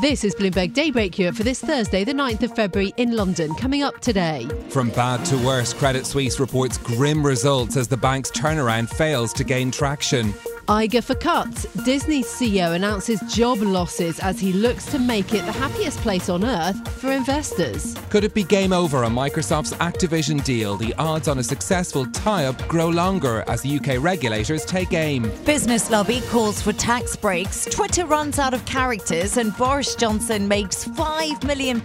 This is Bloomberg Daybreak Europe for this Thursday, the 9th of February in London. Coming up today. From bad to worse, Credit Suisse reports grim results as the bank's turnaround fails to gain traction. Iger for cuts. Disney's CEO announces job losses as he looks to make it the happiest place on earth for investors. Could it be game over on Microsoft's Activision deal? The odds on a successful tie up grow longer as the UK regulators take aim. Business lobby calls for tax breaks. Twitter runs out of characters, and Boris Johnson makes £5 million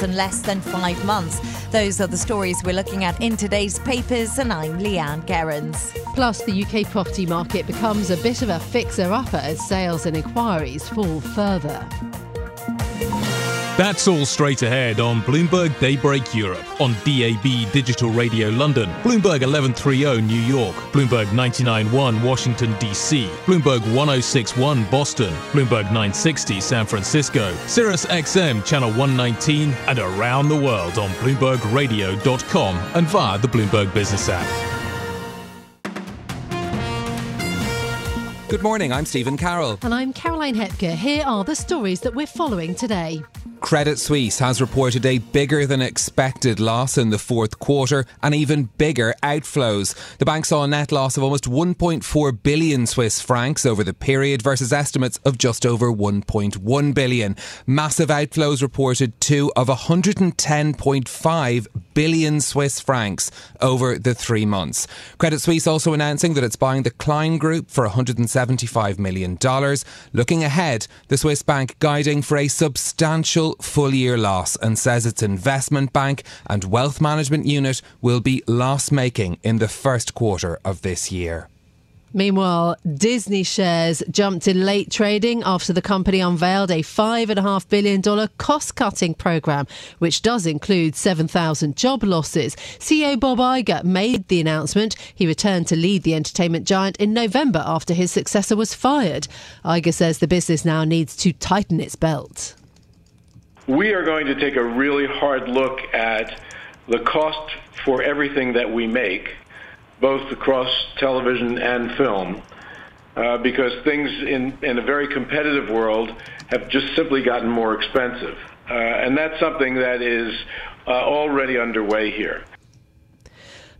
in less than five months. Those are the stories we're looking at in today's papers, and I'm Leanne Gerrans. Plus, the UK property market becomes a bit of a fixer upper as sales and inquiries fall further. That's all straight ahead on Bloomberg Daybreak Europe on DAB Digital Radio London, Bloomberg 1130 New York, Bloomberg 991 Washington DC, Bloomberg 1061 Boston, Bloomberg 960 San Francisco, Sirius XM Channel 119, and around the world on BloombergRadio.com and via the Bloomberg Business app. Good morning, I'm Stephen Carroll. And I'm Caroline Hepker. Here are the stories that we're following today. Credit Suisse has reported a bigger than expected loss in the fourth quarter and even bigger outflows. The bank saw a net loss of almost 1.4 billion Swiss francs over the period versus estimates of just over 1.1 billion. Massive outflows reported too of 110.5 billion Swiss francs over the three months. Credit Suisse also announcing that it's buying the Klein Group for $175 million. Looking ahead, the Swiss bank guiding for a substantial full year loss and says its investment bank and wealth management unit will be loss making in the first quarter of this year. Meanwhile, Disney shares jumped in late trading after the company unveiled a $5.5 billion cost cutting program, which does include 7,000 job losses. CEO Bob Iger made the announcement. He returned to lead the entertainment giant in November after his successor was fired. Iger says the business now needs to tighten its belt. We are going to take a really hard look at the cost for everything that we make both across television and film, uh, because things in, in a very competitive world have just simply gotten more expensive. Uh, and that's something that is uh, already underway here.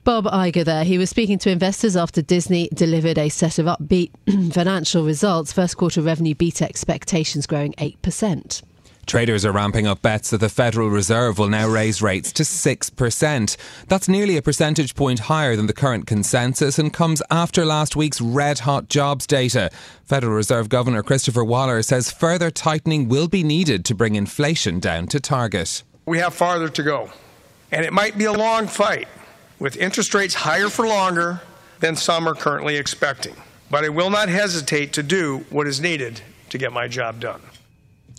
Bob Iger there. He was speaking to investors after Disney delivered a set of upbeat financial results. First quarter revenue beat expectations, growing 8%. Traders are ramping up bets that the Federal Reserve will now raise rates to 6%. That's nearly a percentage point higher than the current consensus and comes after last week's red hot jobs data. Federal Reserve Governor Christopher Waller says further tightening will be needed to bring inflation down to target. We have farther to go, and it might be a long fight with interest rates higher for longer than some are currently expecting. But I will not hesitate to do what is needed to get my job done.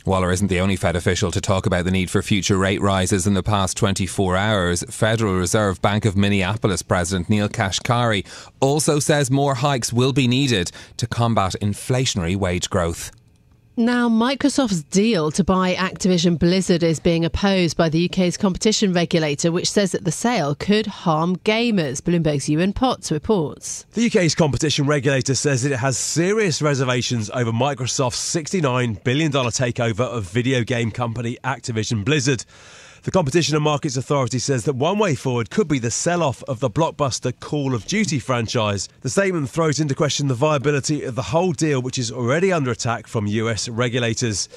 Waller isn't the only Fed official to talk about the need for future rate rises in the past 24 hours. Federal Reserve Bank of Minneapolis President Neel Kashkari also says more hikes will be needed to combat inflationary wage growth. Now, Microsoft's deal to buy Activision Blizzard is being opposed by the UK's competition regulator, which says that the sale could harm gamers. Bloomberg's Ewan Potts reports. The UK's competition regulator says that it has serious reservations over Microsoft's $69 billion takeover of video game company Activision Blizzard. The Competition and Markets Authority says that one way forward could be the sell off of the blockbuster Call of Duty franchise. The statement throws into question the viability of the whole deal, which is already under attack from US regulators.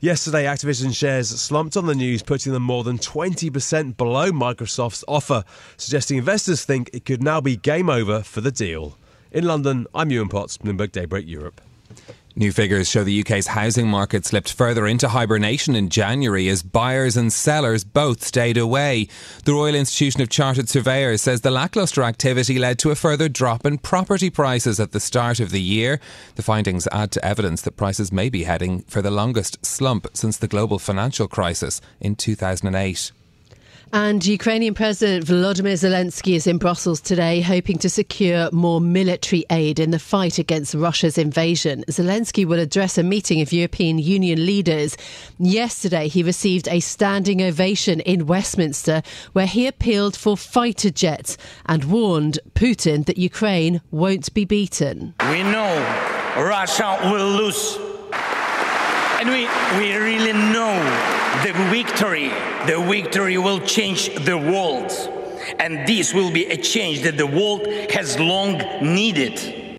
Yesterday, Activision shares slumped on the news, putting them more than 20% below Microsoft's offer, suggesting investors think it could now be game over for the deal. In London, I'm Ewan Potts, Bloomberg Daybreak Europe. New figures show the UK's housing market slipped further into hibernation in January as buyers and sellers both stayed away. The Royal Institution of Chartered Surveyors says the lacklustre activity led to a further drop in property prices at the start of the year. The findings add to evidence that prices may be heading for the longest slump since the global financial crisis in 2008. And Ukrainian President Volodymyr Zelensky is in Brussels today, hoping to secure more military aid in the fight against Russia's invasion. Zelensky will address a meeting of European Union leaders. Yesterday, he received a standing ovation in Westminster, where he appealed for fighter jets and warned Putin that Ukraine won't be beaten. We know Russia will lose. And we, we really know the victory, the victory will change the world. And this will be a change that the world has long needed.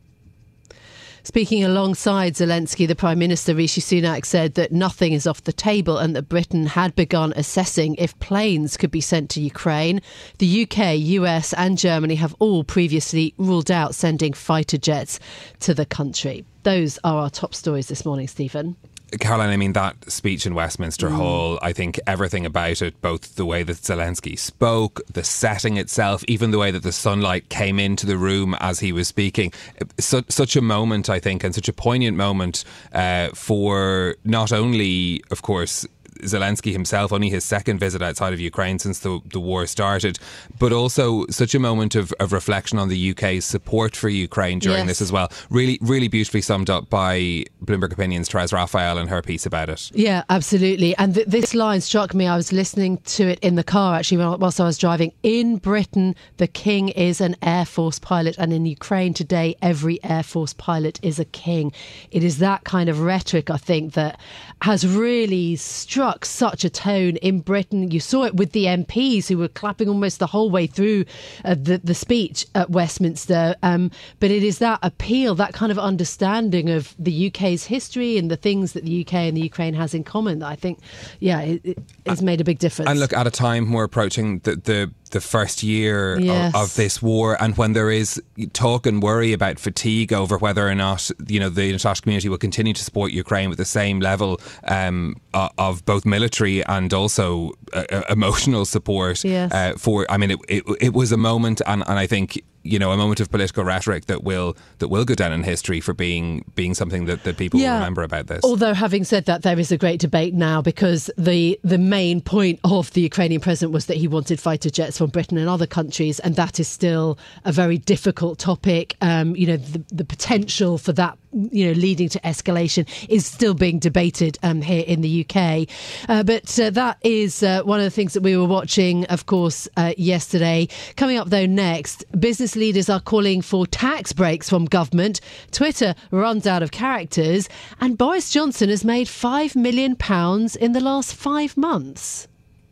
Speaking alongside Zelensky, the Prime Minister Rishi Sunak said that nothing is off the table and that Britain had begun assessing if planes could be sent to Ukraine. The UK, US, and Germany have all previously ruled out sending fighter jets to the country. Those are our top stories this morning, Stephen. Caroline, I mean, that speech in Westminster mm. Hall, I think everything about it, both the way that Zelensky spoke, the setting itself, even the way that the sunlight came into the room as he was speaking, such, such a moment, I think, and such a poignant moment uh, for not only, of course, Zelensky himself, only his second visit outside of Ukraine since the, the war started, but also such a moment of, of reflection on the UK's support for Ukraine during yes. this as well. Really, really beautifully summed up by Bloomberg Opinions, Therese Raphael, and her piece about it. Yeah, absolutely. And th- this line struck me. I was listening to it in the car actually whilst I was driving. In Britain, the king is an Air Force pilot, and in Ukraine today, every Air Force pilot is a king. It is that kind of rhetoric, I think, that has really struck struck such a tone in Britain. You saw it with the MPs who were clapping almost the whole way through uh, the, the speech at Westminster. Um, but it is that appeal, that kind of understanding of the UK's history and the things that the UK and the Ukraine has in common that I think, yeah, it, it has made a big difference. And look, at a time we're approaching the, the the first year yes. of, of, this war, and when there is talk and worry about fatigue over whether or not you know the international community will continue to support Ukraine with the same level um, of both military and also uh, uh, emotional support yes. uh, for. I mean, it, it, it was a moment, and, and I think you know a moment of political rhetoric that will that will go down in history for being being something that, that people yeah. will remember about this. Although having said that, there is a great debate now because the the main point of the Ukrainian president was that he wanted fighter jets from Britain and other countries, and that is still a very difficult topic. Um, you know, the, the potential for that you know leading to escalation is still being debated um, here in the UK. Uh, but uh, that is uh, one of the things that we were watching, of course, uh, yesterday. Coming up though next, business leaders are calling for tax breaks from government. Twitter runs out of characters, and Boris Johnson has made five million pounds in the last five months.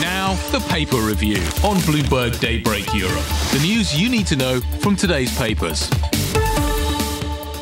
Now, the paper review on Bloomberg Daybreak Europe. The news you need to know from today's papers.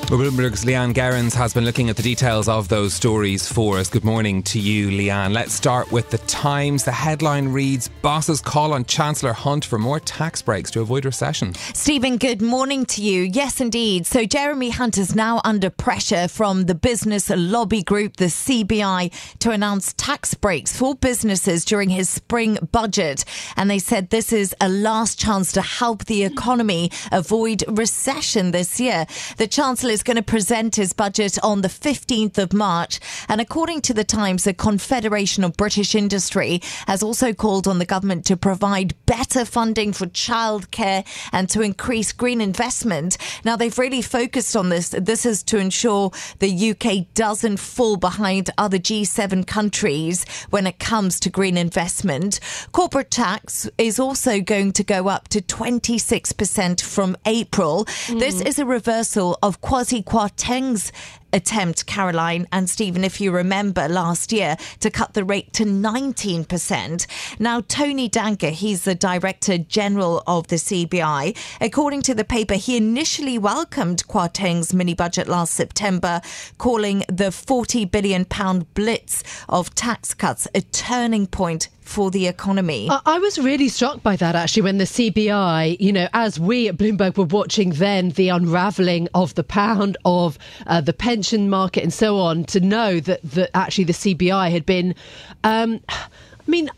Bloomberg's Leanne Gerrans has been looking at the details of those stories for us. Good morning to you, Leanne. Let's start with the Times. The headline reads Bosses call on Chancellor Hunt for more tax breaks to avoid recession. Stephen, good morning to you. Yes, indeed. So Jeremy Hunt is now under pressure from the business lobby group, the CBI, to announce tax breaks for businesses during his spring budget. And they said this is a last chance to help the economy avoid recession this year. The Chancellor is going to present his budget on the 15th of March. And according to the Times, the Confederation of British Industry has also called on the government to provide better funding for childcare and to increase green investment. Now, they've really focused on this. This is to ensure the UK doesn't fall behind other G7 countries when it comes to green investment. Corporate tax is also going to go up to 26% from April. Mm. This is a reversal of Kwarteng's attempt, Caroline and Stephen, if you remember last year, to cut the rate to 19%. Now, Tony Danker, he's the Director General of the CBI. According to the paper, he initially welcomed Kwarteng's mini budget last September, calling the £40 billion blitz of tax cuts a turning point for the economy. I was really struck by that actually when the CBI, you know, as we at Bloomberg were watching then the unravelling of the pound, of uh, the pension market and so on, to know that, that actually the CBI had been, um, I mean,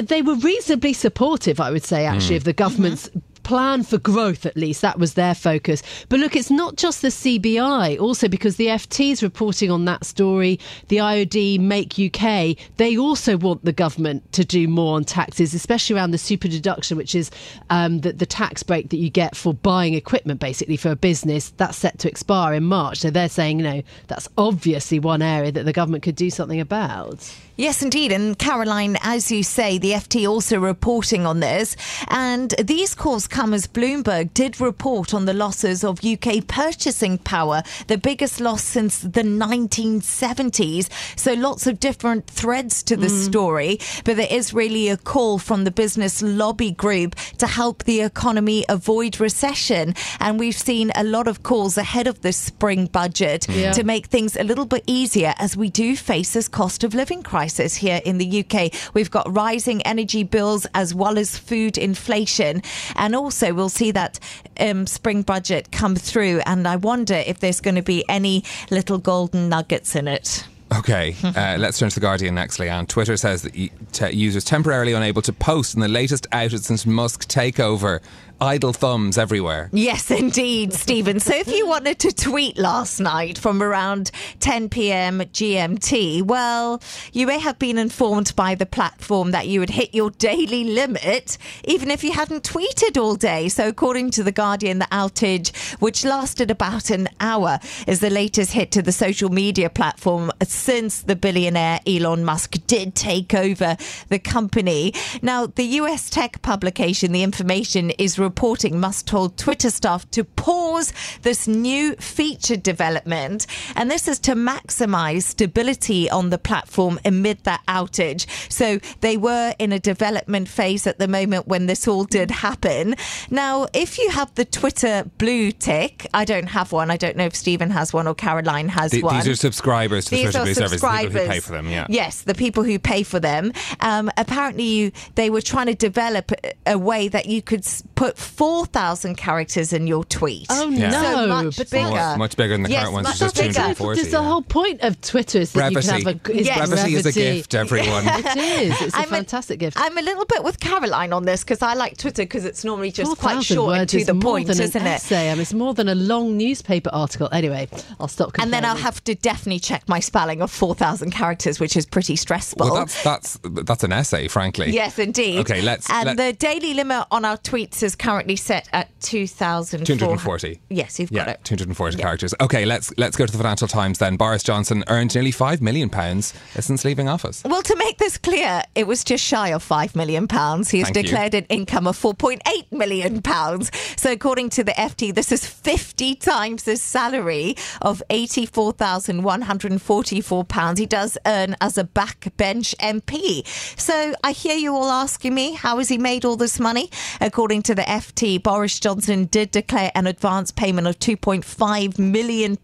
they were reasonably supportive, I would say, actually, mm. of the government's mm-hmm plan for growth, at least. That was their focus. But look, it's not just the CBI, also because the FT is reporting on that story, the IOD, Make UK, they also want the government to do more on taxes, especially around the super deduction, which is um, the, the tax break that you get for buying equipment, basically, for a business. That's set to expire in March. So they're saying, you know, that's obviously one area that the government could do something about. Yes, indeed. And Caroline, as you say, the FT also reporting on this. And these calls come as Bloomberg did report on the losses of UK purchasing power, the biggest loss since the 1970s. So lots of different threads to the mm. story. But there is really a call from the business lobby group to help the economy avoid recession. And we've seen a lot of calls ahead of the spring budget yeah. to make things a little bit easier as we do face this cost of living crisis crisis here in the UK. We've got rising energy bills as well as food inflation. And also, we'll see that um, spring budget come through. And I wonder if there's going to be any little golden nuggets in it. Okay, uh, let's turn to The Guardian next, Leanne. Twitter says that users temporarily unable to post in the latest outage since Musk takeover idle thumbs everywhere. Yes, indeed, Stephen. So if you wanted to tweet last night from around 10 p.m. GMT, well, you may have been informed by the platform that you had hit your daily limit even if you hadn't tweeted all day. So according to The Guardian, the outage, which lasted about an hour, is the latest hit to the social media platform since the billionaire Elon Musk did take over the company. Now, the US tech publication, The Information, is reporting Musk told Twitter staff to pause this new feature development. And this is to maximize stability on the platform amid that outage. So they were in a development phase at the moment when this all did happen. Now, if you have the Twitter blue tick, I don't have one. I don't know if Stephen has one or Caroline has the, one. These are subscribers to these the Twitter blue service, the people who pay for them, yeah. Yes, the people who pay for them. Um, apparently, you, they were trying to develop a way that you could put put 4,000 characters in your tweet. Oh, yeah. no. So much bigger. Much, much bigger than the yes, current ones, just 240. That's the whole point of Twitter is that brevity. you can have a... Is yes. brevity, brevity is a gift, everyone. it is. It's a I'm fantastic a, gift. I'm a little bit with Caroline on this because I like Twitter because it's normally just quite short and to the point, isn't it? Essay. I mean, it's more than a long newspaper article. Anyway, I'll stop And then I'll have to definitely check my spelling of 4,000 characters, which is pretty stressful. Well, that's, that's, that's an essay, frankly. Yes, indeed. Okay, let's... And let, the daily limit on our tweets is currently set at 2,000. 240. Yes, you've yeah, got it. 240 yeah. characters. Okay, let's let's go to the Financial Times then. Boris Johnson earned nearly 5 million pounds since leaving office. Well, to make this clear, it was just shy of 5 million pounds. He has Thank declared you. an income of 4.8 million pounds. So according to the FT, this is 50 times the salary of 84,144 pounds he does earn as a backbench MP. So I hear you all asking me, how has he made all this money? According to the FT, Boris Johnson did declare an advance payment of £2.5 million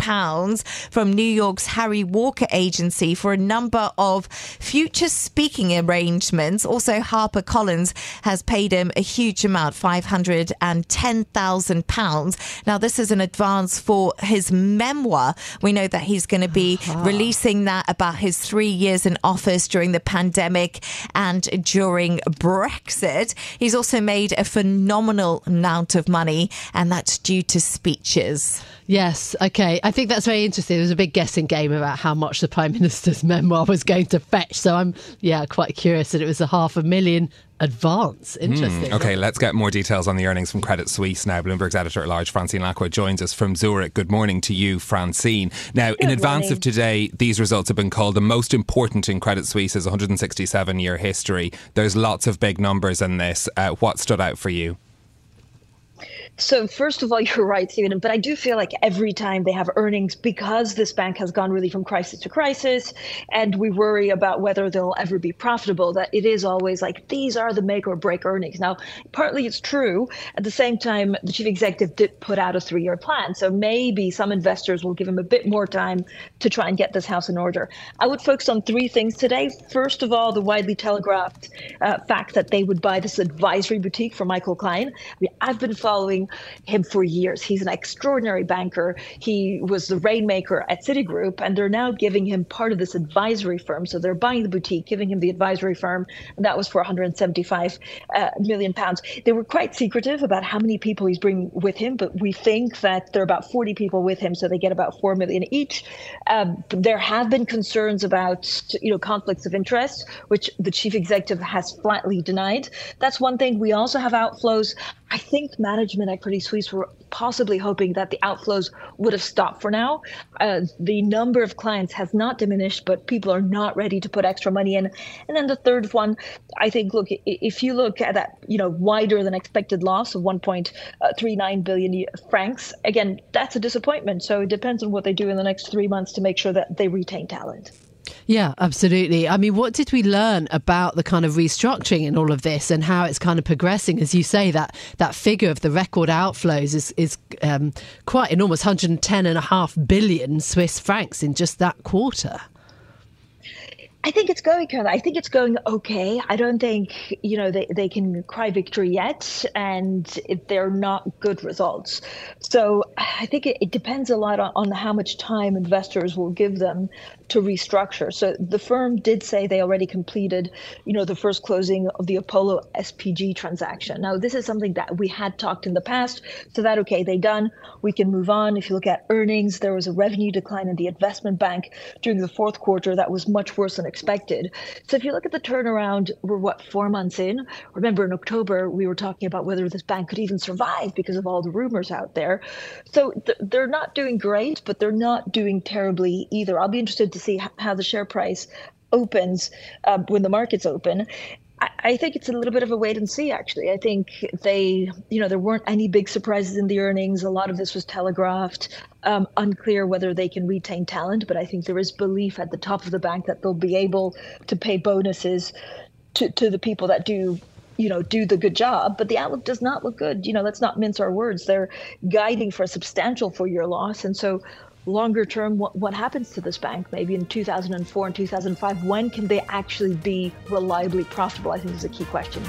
from New York's Harry Walker Agency for a number of future speaking arrangements. Also, HarperCollins has paid him a huge amount, £510,000. Now, this is an advance for his memoir. We know that he's going to be uh-huh. releasing that about his three years in office during the pandemic and during Brexit. He's also made a phenomenal phenomenal amount of money, and that's due to speeches. Yes, okay. I think that's very interesting. There was a big guessing game about how much the Prime Minister's memoir was going to fetch. So I'm, yeah, quite curious that it was a half a million advance. Hmm, Interesting. Mm, okay, let's get more details on the earnings from Credit Suisse now. Bloomberg's editor at large, Francine Lacqua, joins us from Zurich. Good morning to you, Francine. Now, Good in advance morning. of today, these results have been called the most important in Credit Suisse's 167 year history. There's lots of big numbers in this. Uh, what stood out for you? So, first of all, you're right, Stephen, but I do feel like every time they have earnings, because this bank has gone really from crisis to crisis, and we worry about whether they'll ever be profitable, that it is always like these are the make or break earnings. Now, partly it's true. At the same time, the chief executive did put out a three year plan. So maybe some investors will give him a bit more time to try and get this house in order. I would focus on three things today. First of all, the widely telegraphed uh, fact that they would buy this advisory boutique for Michael Klein. I mean, I've been following him for years. He's an extraordinary banker. He was the rainmaker at Citigroup, and they're now giving him part of this advisory firm. So they're buying the boutique, giving him the advisory firm, and that was for 175 uh, million pounds. They were quite secretive about how many people he's bringing with him, but we think that there are about 40 people with him, so they get about four million each. Um, there have been concerns about you know conflicts of interest, which the chief executive has flatly denied. That's one thing. We also have outflows. I think management at Credit Suisse were possibly hoping that the outflows would have stopped for now. Uh, the number of clients has not diminished, but people are not ready to put extra money in. And then the third one, I think, look, if you look at that, you know, wider than expected loss of 1.39 billion francs, again, that's a disappointment. So it depends on what they do in the next three months to make sure that they retain talent. Yeah, absolutely. I mean, what did we learn about the kind of restructuring in all of this and how it's kind of progressing? As you say, that that figure of the record outflows is is um, quite enormous, 110 and a half billion Swiss francs in just that quarter. I think it's going. I think it's going okay. I don't think, you know, they, they can cry victory yet, and they're not good results. So I think it, it depends a lot on, on, how much time investors will give them to restructure. So the firm did say they already completed, you know, the first closing of the Apollo SPG transaction. Now, this is something that we had talked in the past. So that, okay, they done. We can move on. If you look at earnings, there was a revenue decline in the investment bank during the fourth quarter that was much worse than expected. So if you look at the turnaround, we're what, four months in? Remember in October, we were talking about whether this bank could even survive because of all the rumors out there. So th- they're not doing great, but they're not doing terribly either. I'll be interested to see how the share price opens uh, when the markets open. I think it's a little bit of a wait and see, actually. I think they, you know, there weren't any big surprises in the earnings. A lot of this was telegraphed. Um, unclear whether they can retain talent, but I think there is belief at the top of the bank that they'll be able to pay bonuses to, to the people that do you know do the good job but the outlook does not look good you know let's not mince our words they're guiding for a substantial four year loss and so longer term what, what happens to this bank maybe in 2004 and 2005 when can they actually be reliably profitable i think is a key question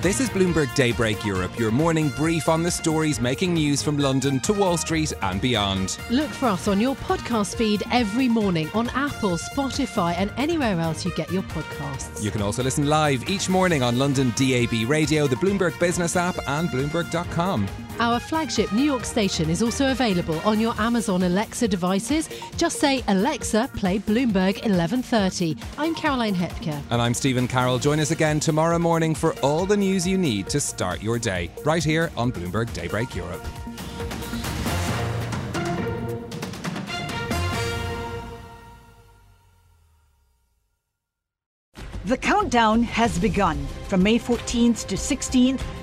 this is Bloomberg Daybreak Europe, your morning brief on the stories making news from London to Wall Street and beyond. Look for us on your podcast feed every morning on Apple, Spotify, and anywhere else you get your podcasts. You can also listen live each morning on London DAB Radio, the Bloomberg Business app, and Bloomberg.com. Our flagship New York station is also available on your Amazon Alexa devices. Just say, Alexa, play Bloomberg 1130. I'm Caroline Hepker. And I'm Stephen Carroll. Join us again tomorrow morning for all the news you need to start your day, right here on Bloomberg Daybreak Europe. The countdown has begun. From May 14th to 16th,